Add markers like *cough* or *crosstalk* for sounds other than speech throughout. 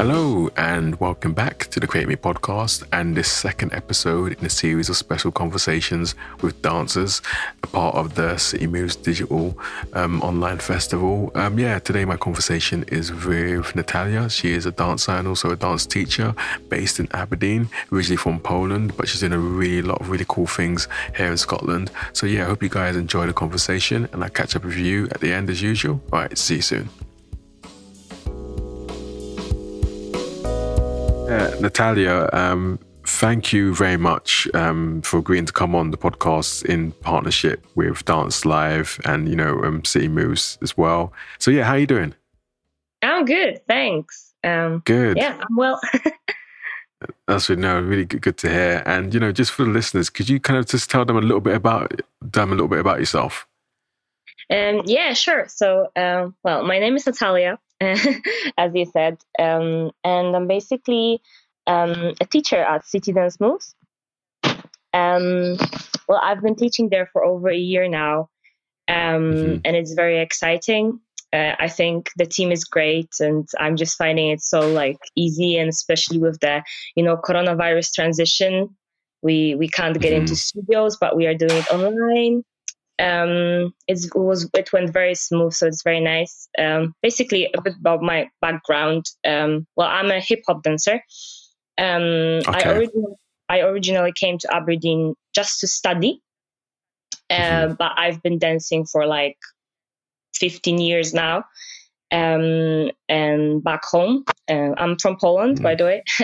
Hello, and welcome back to the Create Me podcast and this second episode in a series of special conversations with dancers, a part of the City Moves Digital um, Online Festival. Um, yeah, today my conversation is with Natalia. She is a dancer and also a dance teacher based in Aberdeen, originally from Poland, but she's doing a really lot of really cool things here in Scotland. So, yeah, I hope you guys enjoy the conversation and I'll catch up with you at the end as usual. All right, see you soon. Uh, Natalia, um, thank you very much um, for agreeing to come on the podcast in partnership with Dance Live and you know um, City Moves as well. So yeah, how are you doing? I'm good, thanks. Um, good. Yeah, I'm well. *laughs* That's really, no, really good, good, to hear. And you know, just for the listeners, could you kind of just tell them a little bit about them, a little bit about yourself? Um, yeah, sure. So, um, well, my name is Natalia. *laughs* as you said. Um, and I'm basically um, a teacher at City Dance Moves. Um, well, I've been teaching there for over a year now, um, mm-hmm. and it's very exciting. Uh, I think the team is great, and I'm just finding it so like easy, and especially with the you know coronavirus transition, we we can't get mm-hmm. into studios, but we are doing it online um, it was it went very smooth, so it's very nice. Um, basically, a bit about my background. Um, well, I'm a hip hop dancer. Um, okay. I originally I originally came to Aberdeen just to study, uh, mm-hmm. but I've been dancing for like 15 years now. Um, and back home, uh, I'm from Poland, mm-hmm. by the way. *laughs*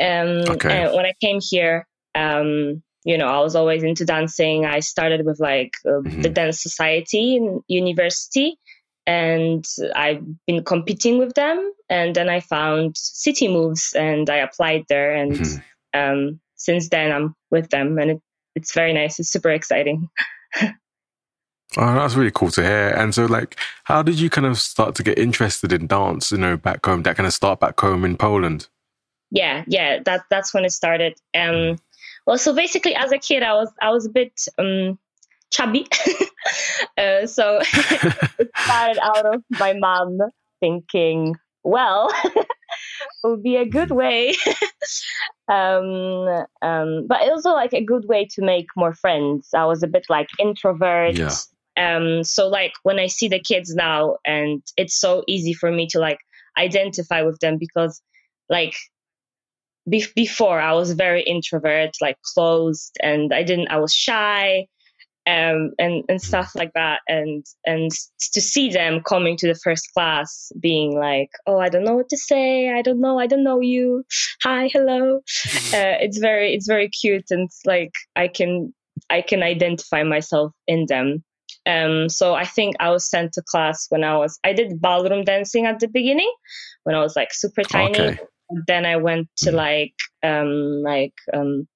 um, okay. And when I came here, um, you know, I was always into dancing. I started with like uh, mm-hmm. the dance society in university and I've been competing with them. And then I found City Moves and I applied there. And mm-hmm. um, since then, I'm with them and it, it's very nice. It's super exciting. *laughs* oh, that's really cool to hear. And so, like, how did you kind of start to get interested in dance, you know, back home, that kind of start back home in Poland? Yeah, yeah, that, that's when it started. Um, well, so basically, as a kid, I was I was a bit um, chubby, *laughs* uh, so *laughs* it started out of my mom thinking, well, *laughs* it would be a good way. um, um, but also like a good way to make more friends. I was a bit like introvert. Yeah. Um, so like when I see the kids now, and it's so easy for me to like identify with them because like be- before I was very introvert, like closed, and I didn't. I was shy, um, and and stuff like that. And and to see them coming to the first class, being like, "Oh, I don't know what to say. I don't know. I don't know you. Hi, hello." *laughs* uh, it's very it's very cute, and like I can I can identify myself in them. Um, so I think I was sent to class when I was I did ballroom dancing at the beginning when I was like super tiny. Okay then I went to mm. like um like um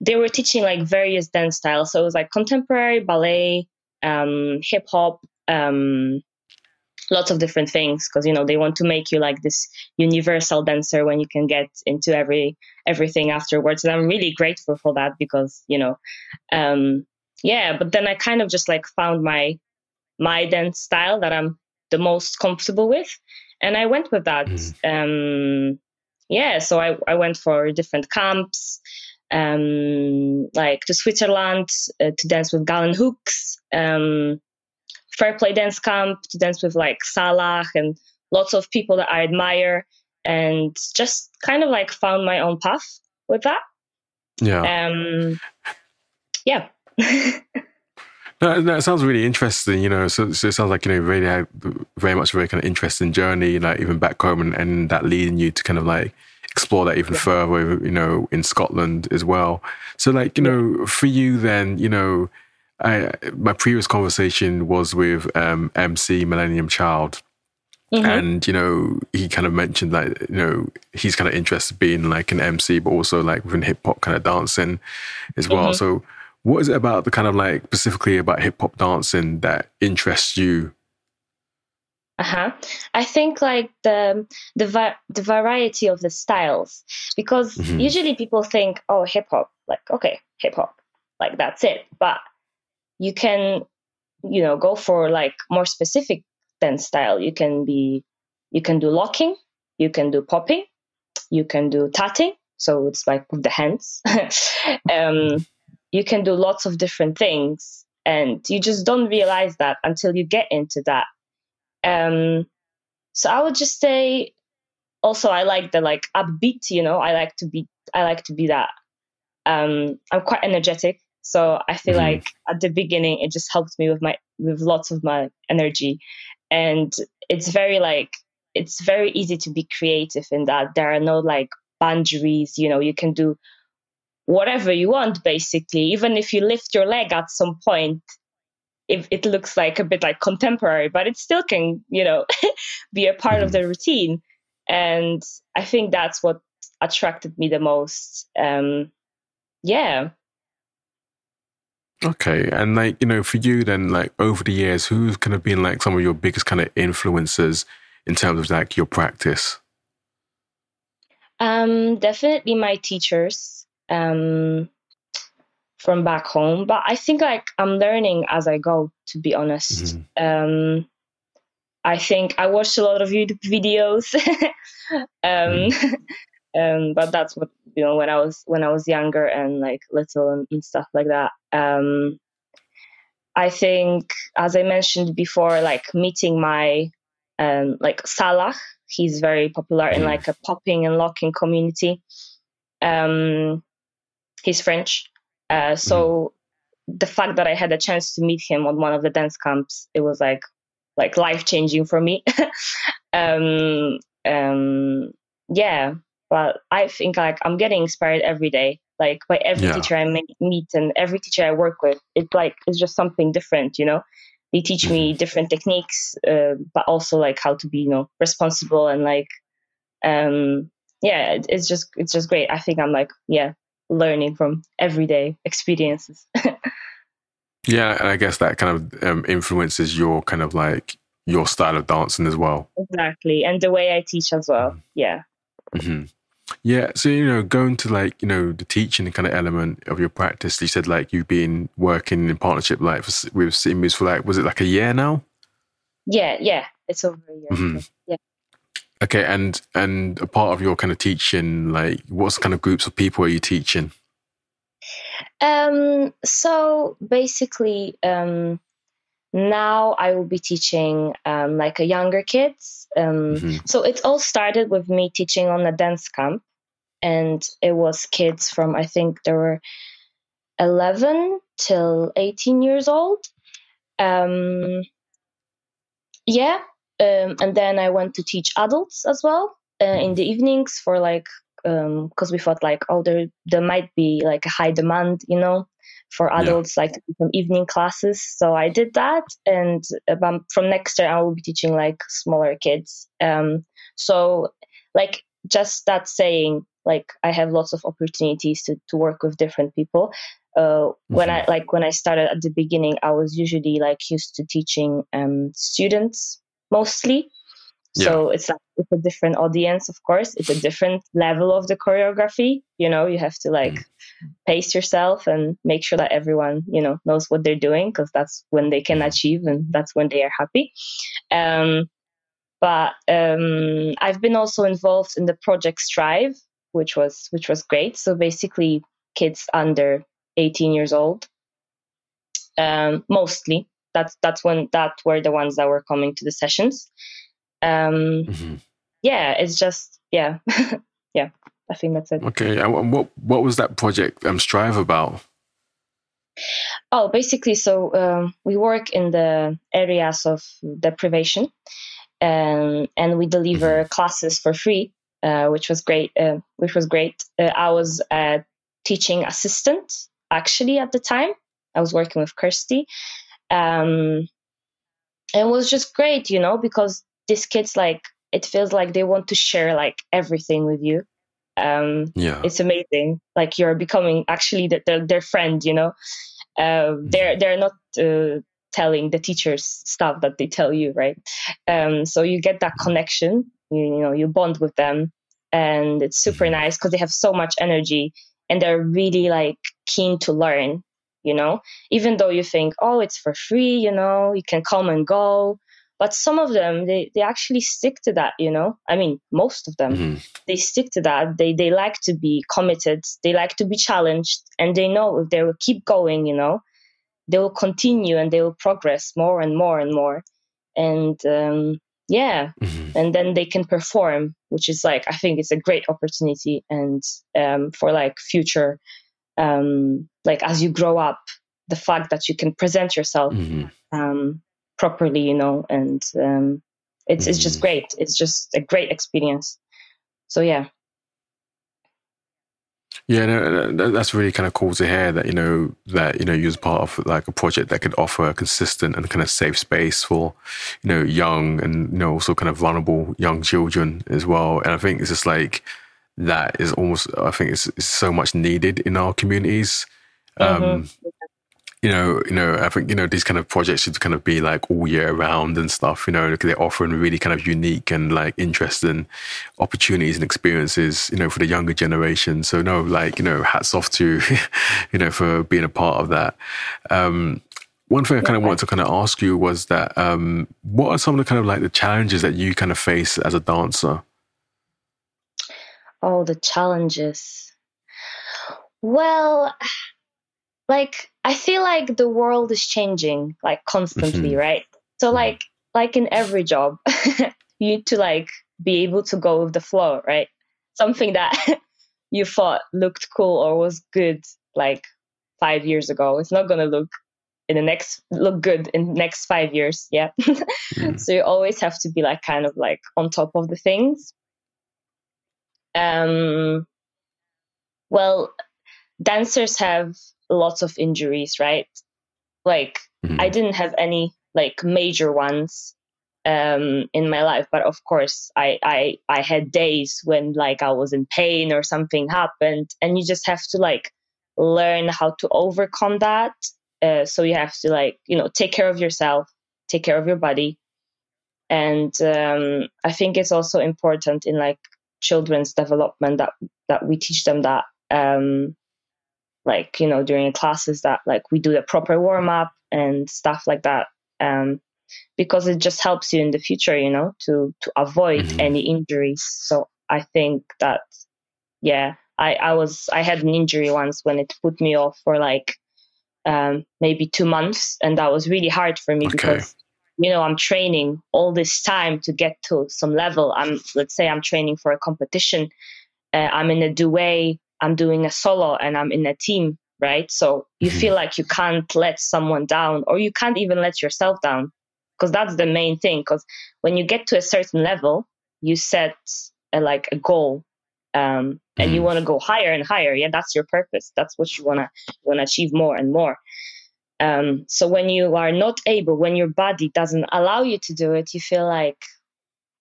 they were teaching like various dance styles. So it was like contemporary ballet, um, hip hop, um, lots of different things because you know they want to make you like this universal dancer when you can get into every everything afterwards. And I'm really grateful for that because you know, um, yeah. But then I kind of just like found my my dance style that I'm the most comfortable with, and I went with that. Mm. Um, yeah, so I, I went for different camps, um, like to Switzerland uh, to dance with Galen Hooks, um, Fair Play Dance Camp to dance with like Salah and lots of people that I admire, and just kind of like found my own path with that. Yeah. Um, yeah. *laughs* No, no, it sounds really interesting. You know, so, so, it sounds like you know really had very much a very kind of interesting journey. Like even back home, and, and that leading you to kind of like explore that even yeah. further. You know, in Scotland as well. So like you yeah. know, for you then, you know, I, my previous conversation was with um, MC Millennium Child. Mm-hmm. And you know, he kind of mentioned like you know he's kind of interested being like an MC, but also like within hip hop kind of dancing as well. Mm-hmm. So what is it about the kind of like specifically about hip hop dancing that interests you? Uh huh. I think like the the va- the variety of the styles because mm-hmm. usually people think oh hip hop like okay hip hop like that's it but you can you know go for like more specific dance style you can be you can do locking you can do popping, you can do tutting, so it's like with the hands. *laughs* um, you can do lots of different things, and you just don't realize that until you get into that. Um, so I would just say, also I like the like upbeat. You know, I like to be I like to be that. Um, I'm quite energetic, so I feel mm-hmm. like at the beginning it just helped me with my with lots of my energy, and it's very like it's very easy to be creative in that there are no like boundaries you know you can do whatever you want basically. Even if you lift your leg at some point if it looks like a bit like contemporary but it still can you know *laughs* be a part mm-hmm. of the routine. And i think that's what attracted me the most. Um yeah. Okay and like you know for you then like over the years who's kind of been like some of your biggest kind of influences in terms of like your practice? Um, definitely my teachers um, from back home, but I think like I'm learning as I go. To be honest, mm-hmm. um, I think I watched a lot of YouTube videos, *laughs* um, mm-hmm. *laughs* um, but that's what you know when I was when I was younger and like little and, and stuff like that. Um, I think, as I mentioned before, like meeting my um, like Salah. He's very popular in like a popping and locking community. Um, he's French, uh, so mm. the fact that I had a chance to meet him on one of the dance camps, it was like like life changing for me. *laughs* um, um, yeah, but I think like I'm getting inspired every day. Like by every yeah. teacher I meet and every teacher I work with, it's like it's just something different, you know they teach me mm-hmm. different techniques uh, but also like how to be you know responsible and like um yeah it, it's just it's just great i think i'm like yeah learning from everyday experiences *laughs* yeah and i guess that kind of um, influences your kind of like your style of dancing as well exactly and the way i teach as well mm. yeah mm-hmm. Yeah, so you know, going to like you know the teaching kind of element of your practice. You said like you've been working in partnership like for, with City Moves for like was it like a year now? Yeah, yeah, it's over a year. Mm-hmm. Yeah. Okay, and and a part of your kind of teaching, like what kind of groups of people are you teaching? Um, so basically, um, now I will be teaching um, like a younger kids. Um, mm-hmm. So it all started with me teaching on a dance camp, and it was kids from I think there were eleven till eighteen years old. Um, yeah, um, and then I went to teach adults as well uh, in the evenings for like because um, we thought like oh there there might be like a high demand you know for adults, yeah. like some evening classes. So I did that, and um, from next year I will be teaching like smaller kids. Um, so like just that saying, like I have lots of opportunities to to work with different people. Uh, mm-hmm. When I like when I started at the beginning, I was usually like used to teaching um, students mostly. So yeah. it's like it's a different audience, of course. It's a different level of the choreography. You know, you have to like mm. pace yourself and make sure that everyone, you know, knows what they're doing because that's when they can achieve and that's when they are happy. Um, but um, I've been also involved in the project Strive, which was which was great. So basically, kids under 18 years old, um, mostly. That's that's when that were the ones that were coming to the sessions um, mm-hmm. yeah, it's just yeah, *laughs* yeah. I think that's it. Okay, and what what was that project um, Strive about? Oh, basically, so um, we work in the areas of deprivation, um, and we deliver mm-hmm. classes for free, uh, which was great. Uh, which was great. Uh, I was a teaching assistant actually at the time. I was working with Kirsty, um, and it was just great, you know, because these kids like it feels like they want to share like everything with you. Um yeah. it's amazing. Like you're becoming actually the, the, their friend you know? Uh, they're they're not uh, telling the teachers stuff that they tell you right? Um so you get that connection you, you know you bond with them and it's super mm-hmm. nice because they have so much energy and they're really like keen to learn you know? Even though you think oh it's for free you know? You can come and go. But some of them they, they actually stick to that you know? I mean most of them mm-hmm. they stick to that. They they like to be committed. They like to be challenged. And they know if they will keep going you know they will continue and they will progress more and more and more. And um, yeah. Mm-hmm. and then they can perform which is like i think it's a great opportunity and um, for like future um, like as you grow up the fact that you can present yourself mm-hmm. um, properly you know and um, it's mm-hmm. it's just mm-hmm. great it's just a great experience so yeah yeah, no, that's really kind of cool to hear that you know that you know you're part of like a project that could offer a consistent and kind of safe space for you know young and you know also kind of vulnerable young children as well. And I think it's just like that is almost I think it's, it's so much needed in our communities. Um, mm-hmm you know, you know, I think you know these kind of projects should kind of be like all year round and stuff. You know, because they're offering really kind of unique and like interesting opportunities and experiences. You know, for the younger generation. So no, like you know, hats off to *laughs* you know for being a part of that. Um, one thing I kind of wanted to kind of ask you was that um, what are some of the kind of like the challenges that you kind of face as a dancer? Oh, the challenges. Well, like I feel like the world is changing like constantly, mm-hmm. right? So mm-hmm. like like in every job, *laughs* you need to like be able to go with the flow, right? Something that *laughs* you thought looked cool or was good like five years ago, it's not gonna look in the next look good in the next five years. Yeah. mm. *laughs* So you always have to be like kind of like on top of the things. Um well dancers have lots of injuries, right? Like mm-hmm. I didn't have any like major ones um, in my life, but of course I, I I had days when like I was in pain or something happened, and you just have to like learn how to overcome that. Uh, so you have to like you know take care of yourself, take care of your body, and um, I think it's also important in like children's development that that we teach them that um, like you know during classes that like we do the proper warm up and stuff like that um, because it just helps you in the future you know to to avoid mm-hmm. any injuries so i think that yeah i i was i had an injury once when it put me off for like um, maybe two months and that was really hard for me okay. because you know i'm training all this time to get to some level i'm let's say i'm training for a competition uh, i'm in a duet I'm doing a solo and I'm in a team, right? So you mm-hmm. feel like you can't let someone down or you can't even let yourself down because that's the main thing. Because when you get to a certain level, you set a, like a goal um, and you mm-hmm. want to go higher and higher. Yeah, that's your purpose. That's what you want to want to achieve more and more. Um, so when you are not able, when your body doesn't allow you to do it, you feel like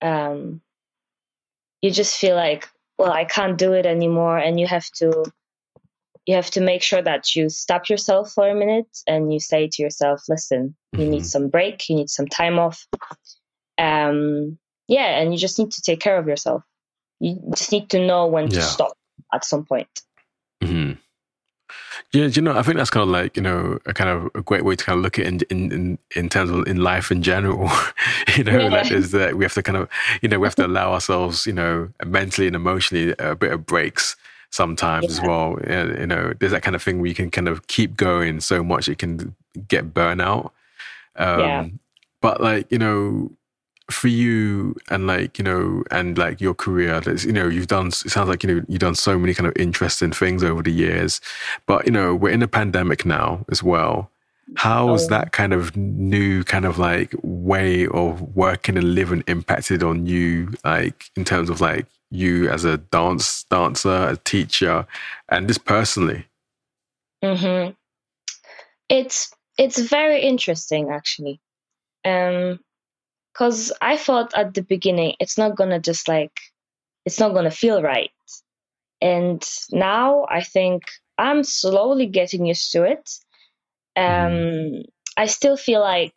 um, you just feel like well i can't do it anymore and you have to you have to make sure that you stop yourself for a minute and you say to yourself listen you mm-hmm. need some break you need some time off um yeah and you just need to take care of yourself you just need to know when yeah. to stop at some point mm-hmm. Yeah, you know, I think that's kind of like you know a kind of a great way to kind of look at it in in in, terms of in life in general. *laughs* you know, yeah. like is that we have to kind of you know we have to allow ourselves you know mentally and emotionally a bit of breaks sometimes yeah. as well. You know, there's that kind of thing where you can kind of keep going so much it can get burnout. Um, yeah. But like you know, for you and like you know and like your career that's you know you've done it sounds like you know you've done so many kind of interesting things over the years but you know we're in a pandemic now as well how's oh. that kind of new kind of like way of working and living impacted on you like in terms of like you as a dance dancer a teacher and just personally mm-hmm. it's it's very interesting actually um because I thought at the beginning it's not gonna just like it's not gonna feel right. And now I think I'm slowly getting used to it. Um, I still feel like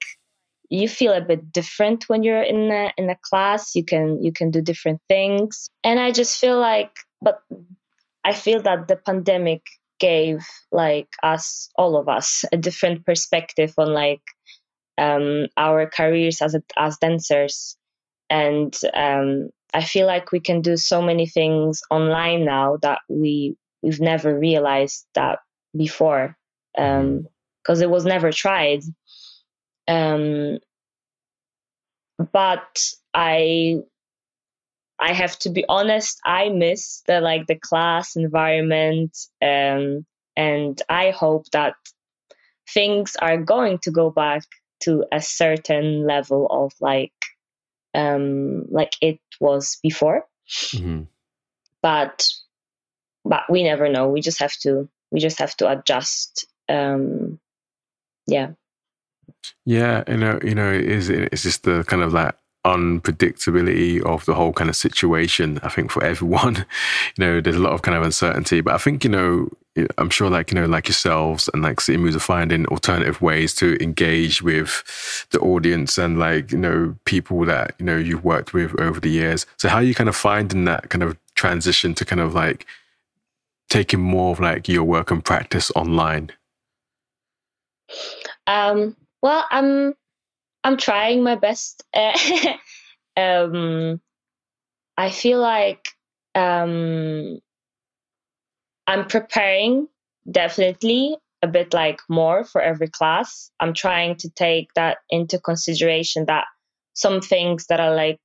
you feel a bit different when you're in a, in a class. You can you can do different things, and I just feel like, but I feel that the pandemic gave like us all of us a different perspective on like um, our careers as a, as dancers, and um, I feel like we can do so many things online now that we we've never realized that before because um, it was never tried. Um, but I I have to be honest, I miss the like the class environment um, and I hope that things are going to go back to a certain level of like um like it was before. Mm-hmm. But but we never know. We just have to we just have to adjust. Um yeah. Yeah, you know, you know, is it's just the kind of that unpredictability of the whole kind of situation. I think for everyone, *laughs* you know, there's a lot of kind of uncertainty. But I think, you know, I'm sure like, you know, like yourselves and like City Moves are finding alternative ways to engage with the audience and like, you know, people that, you know, you've worked with over the years. So how are you kind of finding that kind of transition to kind of like taking more of like your work and practice online? Um, well, I'm I'm trying my best. *laughs* um, I feel like um, I'm preparing definitely a bit like more for every class. I'm trying to take that into consideration that some things that I like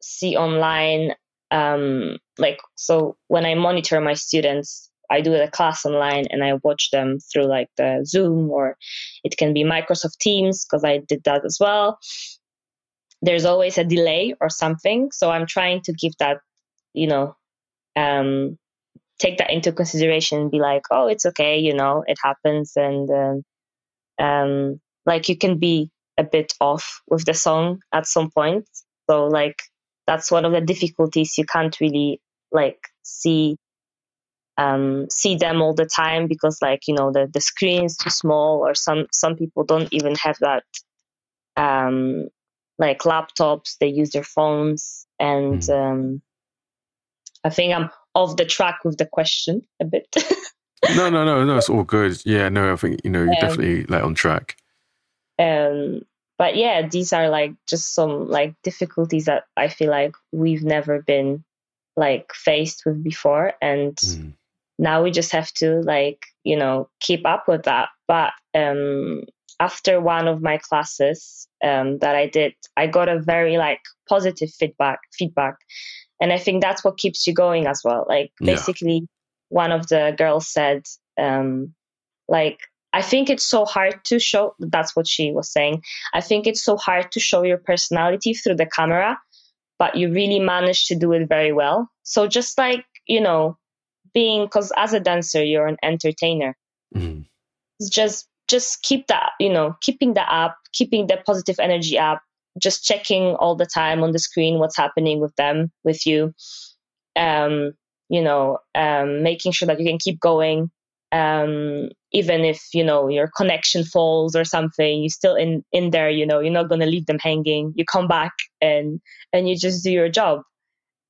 see online, um, like so when I monitor my students, I do the class online and I watch them through like the Zoom or it can be Microsoft Teams because I did that as well. There's always a delay or something. So I'm trying to give that, you know, um, take that into consideration and be like, oh, it's okay, you know, it happens. And um, um, like you can be a bit off with the song at some point. So, like, that's one of the difficulties. You can't really like see um, see them all the time because like you know the the screen is too small or some some people don't even have that um, like laptops they use their phones and mm. um, I think I'm off the track with the question a bit. no, no, no, no. It's *laughs* all good. Yeah, no, I think you know you're um, definitely like on track. Um, but yeah, these are like just some like difficulties that I feel like we've never been like faced with before, and mm now we just have to like you know keep up with that but um after one of my classes um, that I did, I got a very like positive feedback feedback, and I think that's what keeps you going as well. Like basically, yeah. one of the girls said, um, like I think it's so hard to show. That's what she was saying. I think it's so hard to show your personality through the camera, but you really managed to do it very well. So just like you know, being because as a dancer you're an entertainer mm-hmm. just just keep that you know keeping that up keeping the positive energy up just checking all the time on the screen what's happening with them with you. Um you know um making sure that you can keep going. Um even if you know your connection falls or something you're still in in there you know you're not going to leave them hanging. You come back and and you just do your job.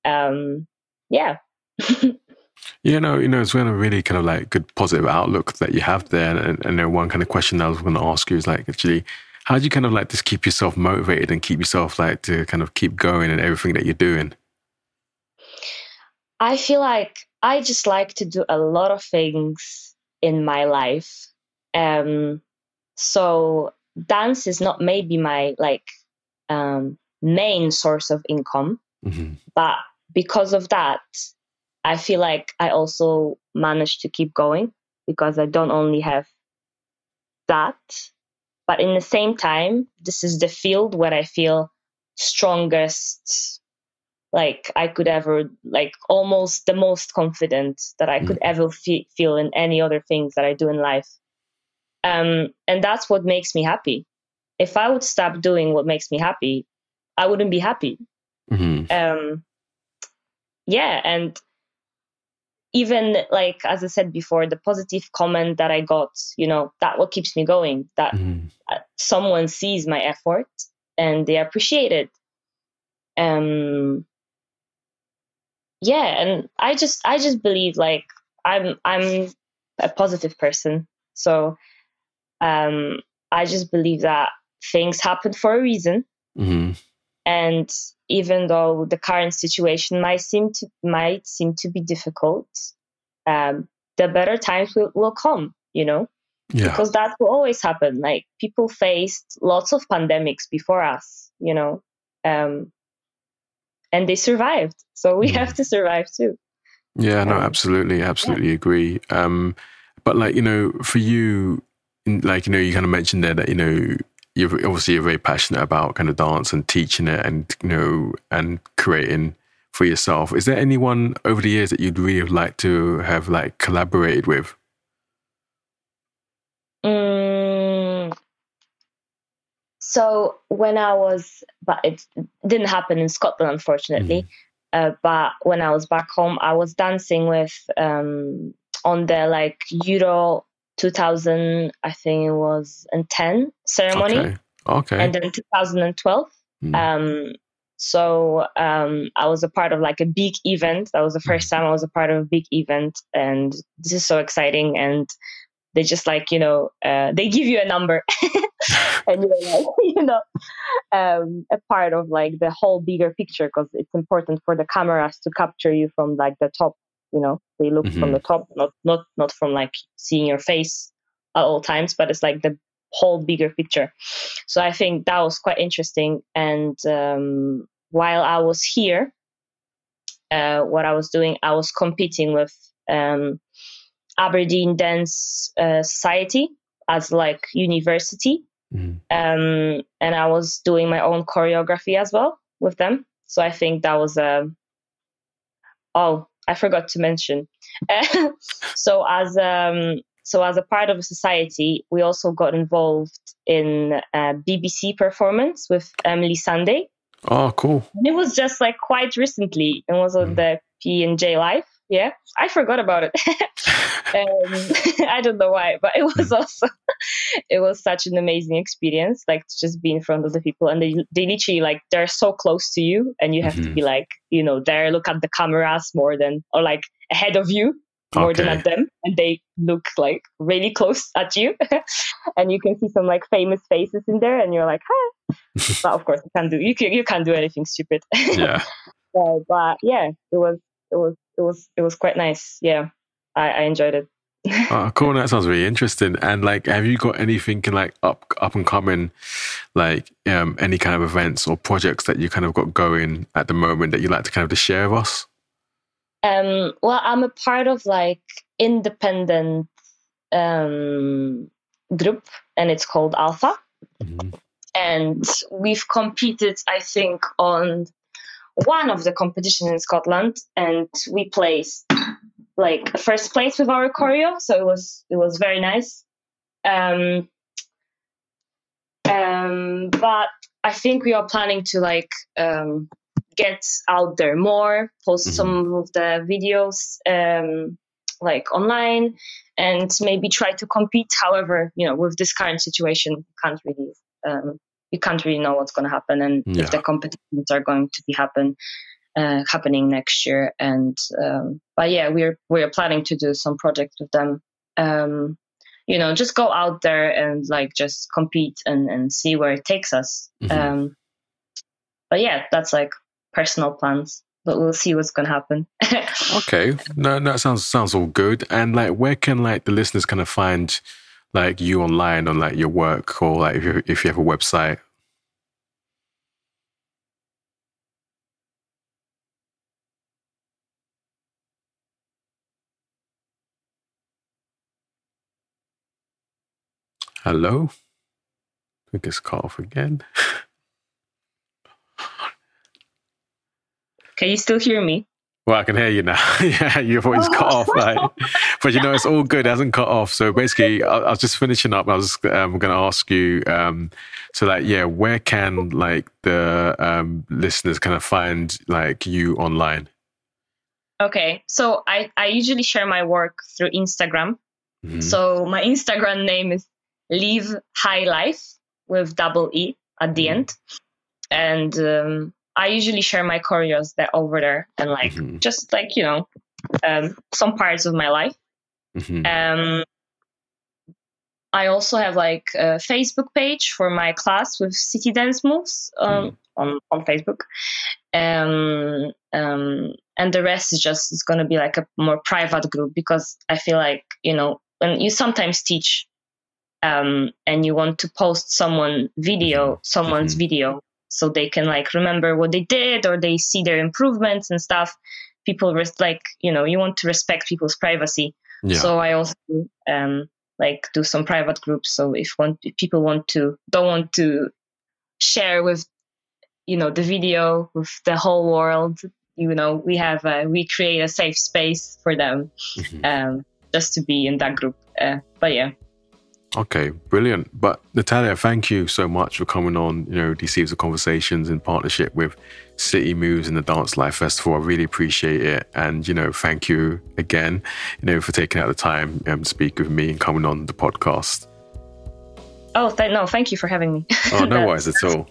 Um yeah. *laughs* You know, you know, it's been a really kind of like good positive outlook that you have there. And, and, and one kind of question that I was going to ask you is like, actually, how do you kind of like just keep yourself motivated and keep yourself like to kind of keep going and everything that you're doing? I feel like I just like to do a lot of things in my life. Um, so dance is not maybe my like um, main source of income, mm-hmm. but because of that, I feel like I also managed to keep going because I don't only have that, but in the same time, this is the field where I feel strongest, like I could ever, like almost the most confident that I could mm. ever fe- feel in any other things that I do in life. Um, and that's what makes me happy. If I would stop doing what makes me happy, I wouldn't be happy. Mm-hmm. Um, yeah, and even like as i said before the positive comment that i got you know that what keeps me going that mm-hmm. someone sees my effort and they appreciate it um yeah and i just i just believe like i'm i'm a positive person so um i just believe that things happen for a reason. Mm-hmm. And even though the current situation might seem to might seem to be difficult, um, the better times will, will come, you know? Yeah. Because that will always happen. Like people faced lots of pandemics before us, you know. Um, and they survived. So we mm. have to survive too. Yeah, no, um, absolutely, absolutely yeah. agree. Um, but like, you know, for you, like, you know, you kind of mentioned there that, you know, you're obviously you're very passionate about kind of dance and teaching it and, you know, and creating for yourself. Is there anyone over the years that you'd really like to have like collaborated with? Mm, so when I was, but it didn't happen in Scotland, unfortunately. Mm. Uh, but when I was back home, I was dancing with um, on the like Euro 2000, I think it was, and 10 ceremony. Okay. okay. And then 2012. Mm. Um, so um, I was a part of like a big event. That was the first mm-hmm. time I was a part of a big event, and this is so exciting. And they just like you know uh, they give you a number, *laughs* and you're like *laughs* you know um, a part of like the whole bigger picture because it's important for the cameras to capture you from like the top. You know, they look mm-hmm. from the top, not not not from like seeing your face at all times, but it's like the whole bigger picture. So I think that was quite interesting. And um, while I was here, uh, what I was doing, I was competing with um, Aberdeen Dance uh, Society as like university, mm-hmm. um, and I was doing my own choreography as well with them. So I think that was a. Um, oh, I forgot to mention. *laughs* so as um, so, as a part of a society, we also got involved in a BBC performance with Emeli Sandé. Oh, cool! And it was just like quite recently. It was on mm. the P and J Live. Yeah, I forgot about it. *laughs* um, *laughs* I don't know why, but it was mm. also *laughs* it was such an amazing experience. Like to just be in front of the people, and they they literally like they're so close to you, and you have mm-hmm. to be like you know there, look at the cameras more than or like ahead of you more okay. than at them and they look like really close at you and you can see some like famous faces in there and you're like hi but of course you can't do you, can, you can't do anything stupid yeah uh, but yeah it was it was it was it was quite nice. Yeah i, I enjoyed it. Oh, *laughs* cool. That sounds really interesting. And like have you got anything like up up and coming like um any kind of events or projects that you kind of got going at the moment that you'd like to kind of to share with us? Um, well, I'm a part of like independent um, group, and it's called Alpha. Mm-hmm. And we've competed, I think, on one of the competitions in Scotland, and we placed like first place with our choreo. So it was it was very nice. Um, um, but I think we are planning to like um, get out there more, post mm-hmm. some of the videos um, like online, and maybe try to compete. However, you know, with this current situation, can't really um, you can't really know what's going to happen, and yeah. if the competitions are going to be happen. Uh, happening next year and um, but yeah we're we're planning to do some projects with them um, you know just go out there and like just compete and, and see where it takes us mm-hmm. um, but yeah that's like personal plans but we'll see what's going to happen. *laughs* okay, no, that sounds sounds all good. And like, where can like the listeners kind of find like you online on like your work or like if you if you have a website? Hello, I think it's cut off again. Can you still hear me? Well, I can hear you now. *laughs* yeah, your voice cut oh. off. Like, *laughs* but you know, it's all good. It hasn't cut off. So basically, I, I was just finishing up. I was um, going to ask you. Um, so, like, yeah, where can like the um, listeners kind of find like you online? Okay, so I I usually share my work through Instagram. Mm-hmm. So my Instagram name is Live High Life with double E at the mm-hmm. end, and um, I usually share my choreos that over there and like mm-hmm. just like you know um, some parts of my life. Mm-hmm. Um, I also have like a Facebook page for my class with city dance moves um, mm. on on Facebook, um, um, and the rest is just it's gonna be like a more private group because I feel like you know when you sometimes teach um, and you want to post someone video mm-hmm. someone's mm-hmm. video so they can like remember what they did or they see their improvements and stuff people res- like you know you want to respect people's privacy yeah. so i also um like do some private groups so if one if people want to don't want to share with you know the video with the whole world you know we have uh, we create a safe space for them mm-hmm. um just to be in that group uh, but yeah Okay, brilliant. But Natalia, thank you so much for coming on, you know, these of conversations in partnership with City Moves and the Dance Live Festival. I really appreciate it. And, you know, thank you again, you know, for taking out the time um, to speak with me and coming on the podcast. Oh, th- no, thank you for having me. Oh, no *laughs* worries at all.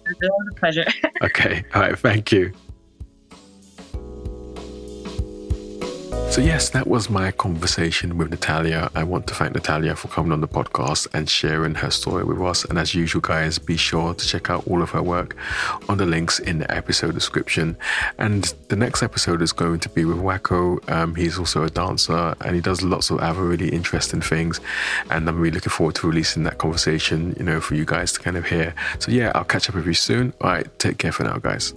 a pleasure. *laughs* okay. All right. Thank you. So, yes, that was my conversation with Natalia. I want to thank Natalia for coming on the podcast and sharing her story with us. And as usual, guys, be sure to check out all of her work on the links in the episode description. And the next episode is going to be with Wacko. Um, he's also a dancer and he does lots of other really interesting things. And I'm really looking forward to releasing that conversation, you know, for you guys to kind of hear. So, yeah, I'll catch up with you soon. All right, take care for now, guys.